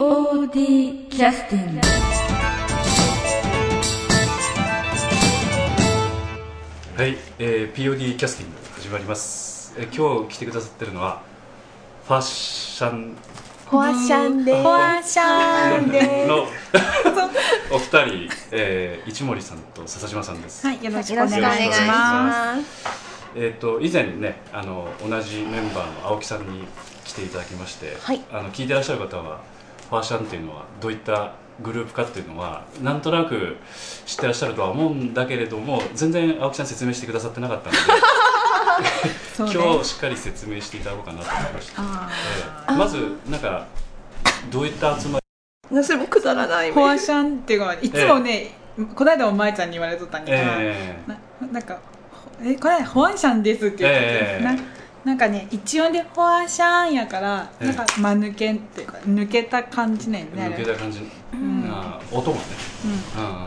POD キャスティングはい、えー、POD キャスティング始まります、えー今日来てくださってるのはファッション。フォアシャンでフォアシャンでのお二人、えー、市森さんと笹島さんです、はい、よろしくよお願いしまます。えっ、と以前ねあの同じメンバーの青木さんに来ていただきまして、はい。あの聞いてらっしゃる方はファーシャンっていうのはどういったグループかっていうのはなんとなく知ってらっしゃるとは思うんだけれども全然青木さん説明してくださってなかったので今日しっかり説明していただこうかなと思いました、あえーまずなんかどういった集まそれもくだらないーフォアシャンっていうかいつもね、この間お前ちゃんに言われとったんり、やけど、えななんか「えこれフォアシャンです」って言ってて、ええななんかね一音で「フォアシャン」やから、ええ。なんか間抜けっていうか抜けた感じね抜けた感じ、ん。あー音もね、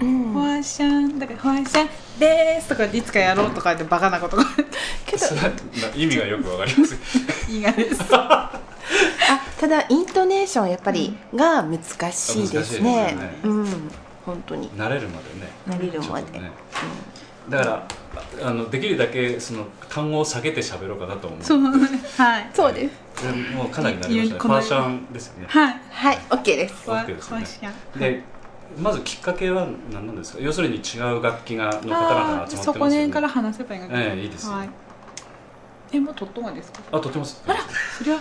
ううん。んフォアシャンだからフォアシャンでーすとかいつかやろうとかってバカなことがけど意味がよくわかりますいいがです。あただイントネーションやっぱりが難しいですね。ね。うん。本当に。慣れるまでね。慣れるまで。ね。だからあのできるだけその単語を下げて喋ろうかなと思う。そうはい。そうです。でもうかなり慣れましたねゆこのファーシャンですよね。はい。はい。OK です。フォア OK ですね。フォアシャンでまずきっかけは何なんですか？要するに違う楽器がの方々が集まってますよね。そこねから話せばいいのかええいいですよ。はい。えもうとっとがですか？あとてもす。それは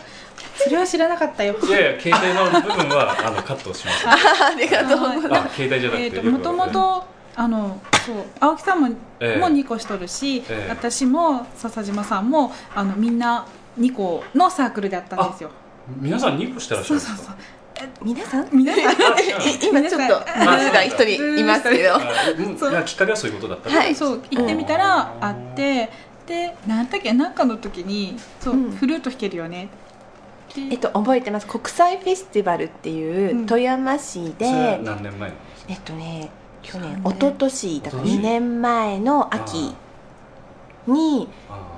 それは知らなかったよ。いやいや携帯の部分はあのカットしますありがとうございます。あ携帯じゃなくてもともとあのそう青木さんも,、ええも2個しとるし、ええ。私も笹島さんもあのみんな2個のサークルであったんですよ。皆さん2個してらっしゃるんですか？そうそうそう。皆さん？皆さん。あ 今ちょっと皆さんが一人いますけど。きっかけはそういうことだったはい。そう行ってみたらあってで何だっけ何かの時にそう、うん。フルート弾けるよね。でえっと覚えてます。国際フェスティバルっていううん。富山市それはで何年前えっとね去年一昨年だから一昨年。2年前の秋にあ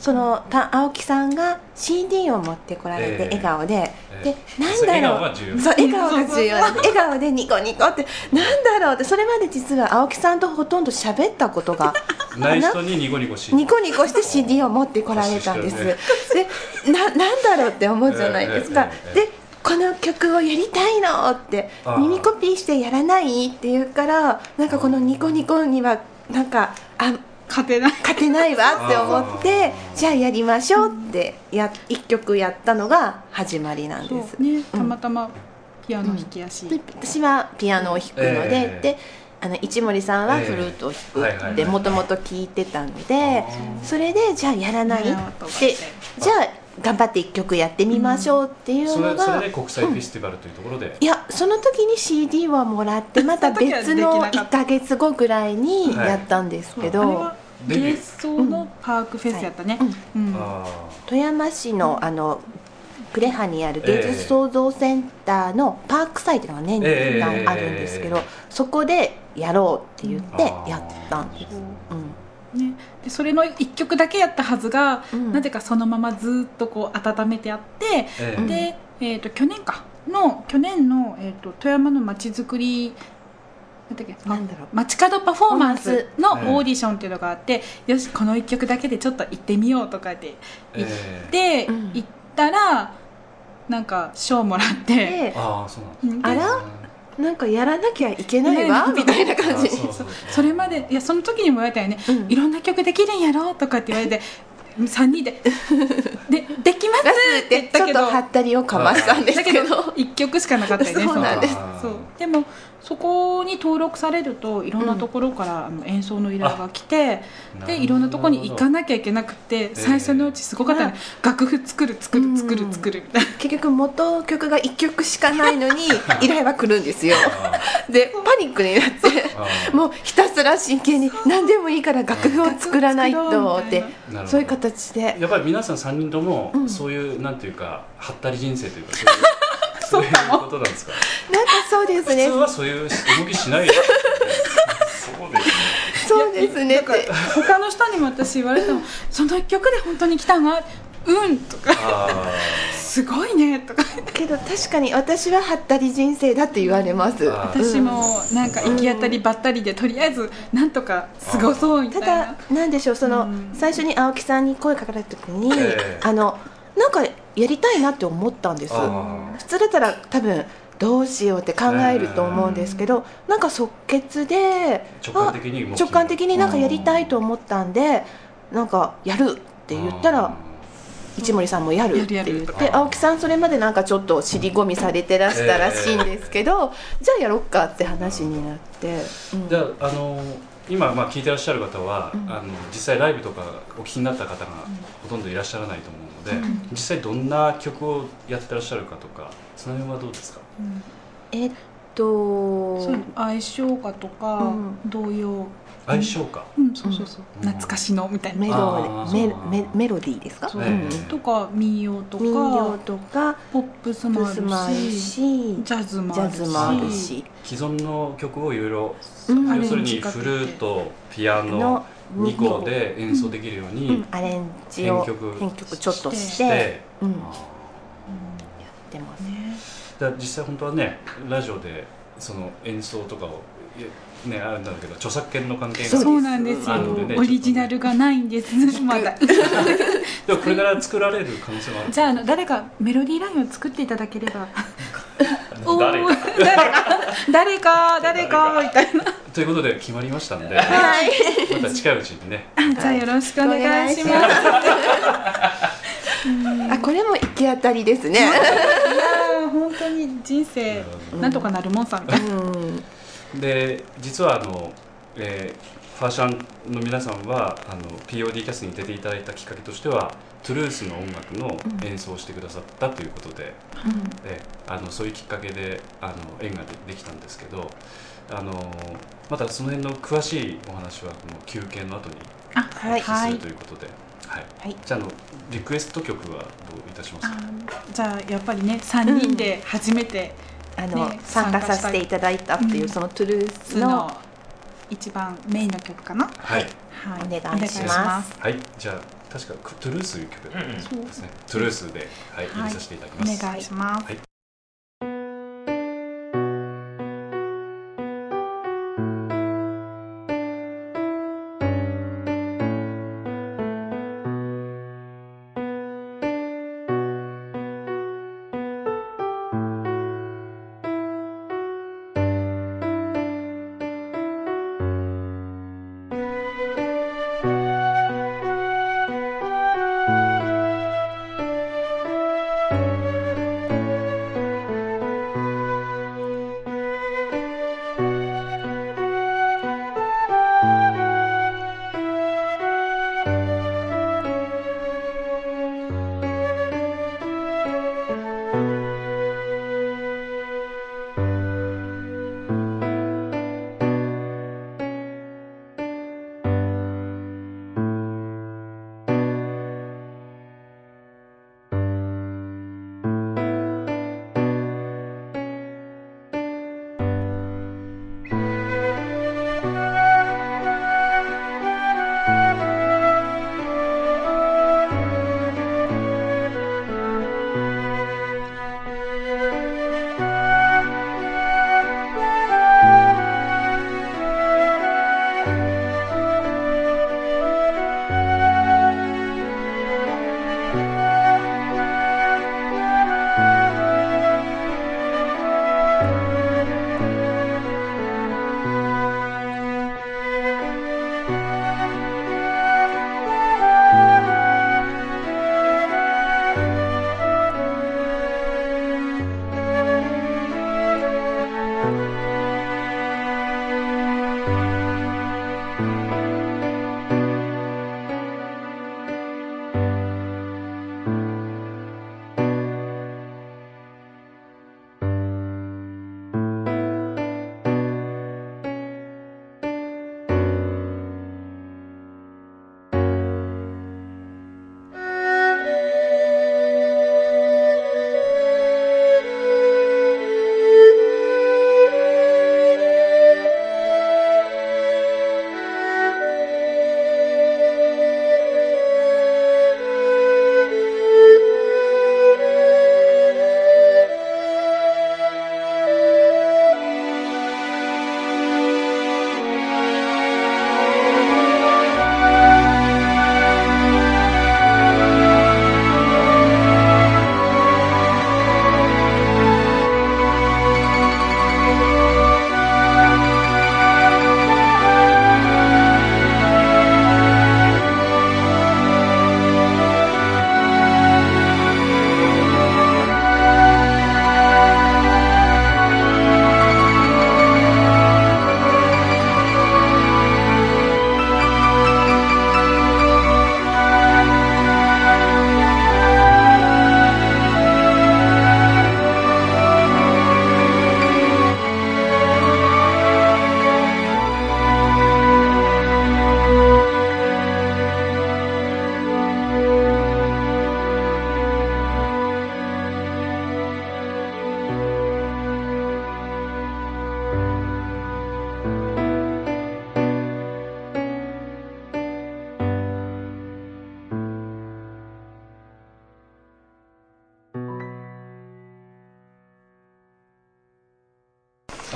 そのた青木さんが CD を持ってこられてええ。笑顔で、ええ。でなんだろう。そう笑顔が重要。笑顔でニコニコって。なんだろうって。それまで実は青木さんとほとんど喋ったことが ない人にニコニコし。ニコニコして CD を持ってこられたんです、でななんだろうって思うじゃないですか、ええええ。でこの曲をやりたいのって耳コピーしてやらないって言うからなんかこのニコニコにはなんかあ勝てない。勝てないわって思ってじゃあやりましょうってや一曲やったのが始まりなんです。ね。たまたまピアノ弾きやし、で私はピアノを弾くので、ええ。であの市森さんはええ。フルートを弾くってもともと聞いてたので、それでじゃあやらないってでじゃあ頑張って一曲やってみましょうっていうそのが、れそれで国際フェスティバルというところで、いやその時に CD はもらってまた。別のその時はできなかった1か月後ぐらいにやったんですけど、あれはデビュー。ゲストのパークフェスやったね、うん。あ富山市のあの呉羽にある芸術創造センターのパーク祭っていうのが年に1回あるんですけど、ええそこでやろうって言ってやったんです、うんね、でそれの1曲だけやったはずが、うん。なぜかそのままずっとこう温めてあって、ーええ。で、えー、と去年か。の去年の、えー、と富山のまちづくりなんだっけ？なんだろう。街角パフォーマンスのええオーディションっていうのがあって、よしこの1曲だけでちょっと行ってみようとかって言っえて、うん。行ったらなんか賞もらって、でああそうなんですであら？なんかやらなきゃいけないわねみたいな感じ。あそれまでいやその時にも言われたよね、うん。いろんな曲できるんやろとかって言われて 3人で「でできます!」っっててちょっ言ったけど。とハったりをかましたんですだけど。けど1曲しかなかったよね。そうなんです。そう。でもそこに登録されるといろんなところからあの演奏の依頼が来て、でいろんなところに行かなきゃいけなくて最初のうちすごかったね、楽譜作る作る作る作るみたいな、結局元曲が1曲しかないのに依頼は来るんですよ。あ でパニックになってもうひたすら真剣に何でもいいから楽譜を作らないとってそういう形で。やっぱり皆さん3人とも、うん。そういうなんていうかはったり人生というかそういうそういうことなんですか？なんかそうです普ね通はそういう動きしないそうですね。そうですね。他の人にも私言われたの「その1曲で本当に来たの?」うんとか。あすごいねとか。けど確かに私ははったり人生だって言われます。あ私もなんか行き当たりばったりでとりあえずなんとか過ごそうみたたいな。だなんでしょうその、うん。最初に青木さんに声かけられた時に、ええ。あのなんかやりたいなって思ったんです。あ普通だったら多分どうしようって考えると思うんですけど、なんか即決で直感的に直感的になんかやりたいと思ったんでなんかやるって言ったら一森さんもやるって言って青木さんそれまでなんかちょっと尻込みされてらしたらしいんですけど、じゃあやろっかって話になって、うん。じゃああの今まあ聞いてらっしゃる方は、うん。あの実際ライブとかお聞きになった方がほとんどいらっしゃらないと思うので、うん。実際どんな曲をやってらっしゃるかとかその辺はどうですか？うん。えっとそう相性歌とか、うん。童謡。相性か、うん。そうそうそう、うん。懐かしのみたいな。メロメそうメメロディーですか、とか民謡とか。民謡とか。ポップスもあるしジャズもあるし。ズもあるし。既存の曲をいろいろうん。要するにフルートピアノの2個で演奏できるよううにんアレンジを編曲編曲ちょっとししてて、うん、やあってます。ね実際本当はねラジオでその演奏とかをねあれなんだけど著作権の関係がそうなんですよ、あるんでねオリジナルがないんです。まだ。でもこれから作られる可能性もある。じゃああの誰かメロディーラインを作っていただければ。誰か。誰か誰かみたいなということで決まりましたんで、はいまた近いうちにね。じゃあよろしくお願いします。あこれも行き当たりですね。いやー本当に人生うんなんとかなるもんさん。で実はあの、えーファーシャンの皆さんはあの POD キャスに出ていただいたきっかけとしてはトゥルースの音楽の演奏をしてくださったということで,、であのそういうきっかけであの縁がでできたんですけどあのまたその辺の詳しいお話はこの休憩の後にあはいお聞きするということで、はい。はい。じゃああのリクエスト曲はどういたしますか？あじゃあやっぱりね3人で初めてあの、ね参加させていただいたっていう、うんそのトゥルースの一番メインの曲かな、はい、はい、お願いします。はい、じゃあ確かトゥルースという曲ですね、トゥルースで、はい、入れさせていただきます、お願いします、はい「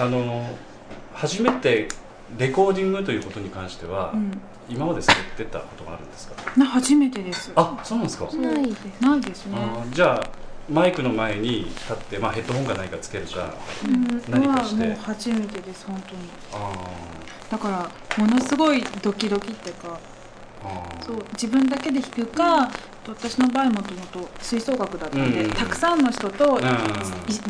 あの初めてレコーディングということに関しては、うん。今までされてたことがあるんですか？な初めてです。あそうなんですか、ないです。ないですね。じゃあマイクの前に立って、まあ、ヘッドホンか何かつけるかうん。何かして。はもう初めてです本当に。あだからものすごいドキドキっていうかそう自分だけで弾くか私の場合もともと吹奏楽だったんで、うん。うんたくさんの人と、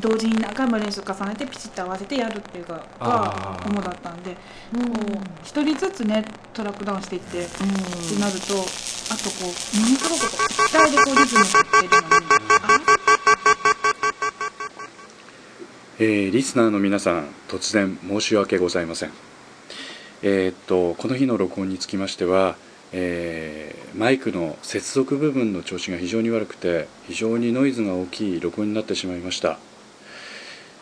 同時に何回も練習重ねてピチッと合わせてやるっていうのが主だったんでうん。こう一人ずつねトラックダウンしていって、ってなるとあとこうものすごくこう機体でこうリズムを取ってるのにえーリスナーの皆さん突然申し訳ございません。えーっとこの日の録音につきましては、えーマイクの接続部分の調子が非常に悪くて非常にノイズが大きい録音になってしまいました、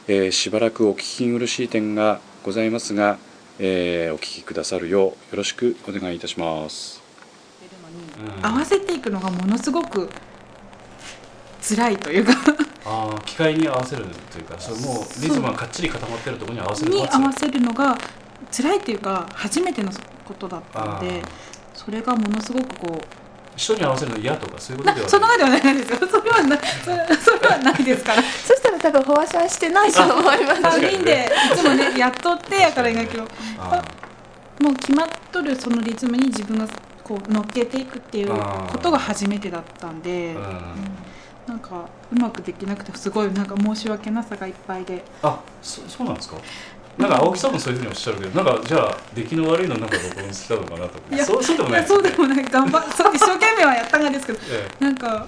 えーしばらくお聞き苦しい点がございますが、えーお聞きくださるようよろしくお願いいたします。うん。合わせていくのがものすごく辛いというか。あー機械に合わせるというかそれもうリズムがかっちり固まってるところに合わせるのがに合わせるのが辛いっていうか初めてのことだったのでそれがものすごくこう人に合わせるの嫌とかそういうことではなそんなではないですよ。それはないそれそれはないですから。そしたら多分フォアシャンしてないと思います。確かに3人でいつもねやっとってやから演劇をあもう決まっとるそのリズムに自分がこう乗っけていくっていうことが初めてだったんでーうん。なんかうまくできなくてすごいなんか申し訳なさがいっぱいで。あそそうなんですか？なんか青木さんもそういうふうにおっしゃるけどなんかじゃあ出来の悪いのなんか録音したのかなといやそうそうでもない。いやそうでもない。頑張っ そう一生懸命はやったんですけどえなんか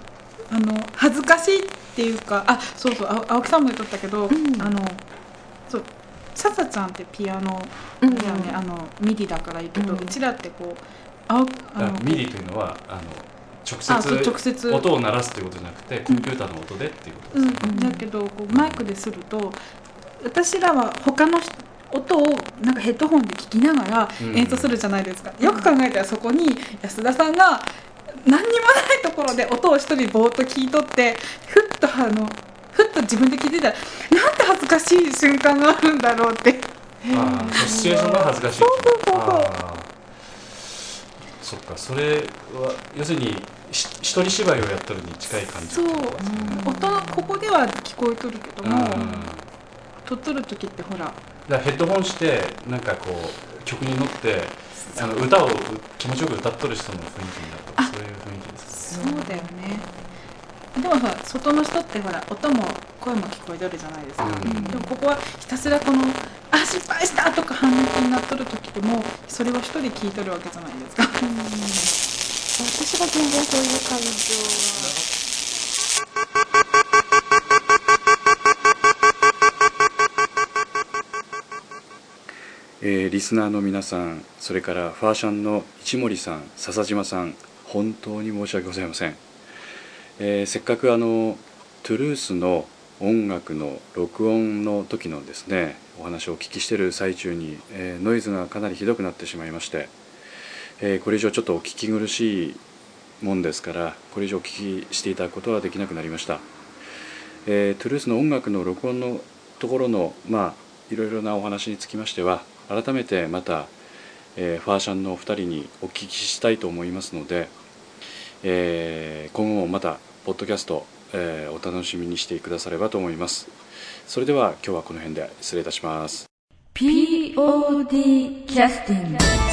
あの恥ずかしいっていうかあそうそうあ青木さんも言っとったけど、ん。あのそうささちゃんってピアノうんだよね、あのミディだからいいけど、ううんちらってこう青ああミディというのはあの直あそう接直接。音を鳴らすっていうことじゃなくてコンピューターの音でっていうことうん、ですね、だけどこうマイクですると私らは他の人音をなんかヘッドホンで聞きながらうん。演奏するじゃないですか、よく考えたらそこに安田さんが何にもないところで音を一人ぼーっと聞いとってふっとあのふっと自分で聞いてたらなんて恥ずかしい瞬間があるんだろうって。あシチュエーションが恥ずかしいそうそうそうそっかそれは要するにし一人芝居をやったのに近い感じそうってことですね。音のここでは聞こえとるけどうん。もだか撮っとる時ってほら。らヘッドホンしてなんかこう曲に乗ってあの歌を気持ちよく歌っとる人の雰囲気になるとあそういう雰囲気です。そうだよね。でもほら外の人ってほら音も声も聞こえてるじゃないですか、うん。でもここはひたすらこの「あ失敗した!」とか反撃になっとる時でもそれを一人聞いとるわけじゃないですか。私は全然そういう感情はえーリスナーの皆さんそれからファーシャンの市森さん笹島さん本当に申し訳ございません、えーせっかくあのトゥルースの音楽の録音の時のですねお話をお聞きしている最中に、えーノイズがかなりひどくなってしまいまして、えこれ以上ちょっとお聞き苦しいもんですからこれ以上お聞きしていただくことはできなくなりました、えトゥルースの音楽の録音のところのまあいろいろなお話につきましては改めてまた、えーファーシャンのお二人にお聞きしたいと思いますので、えー今後もまたポッドキャスト、えーお楽しみにしてくださればと思います。それでは今日はこの辺で失礼いたします。POD キャスティング。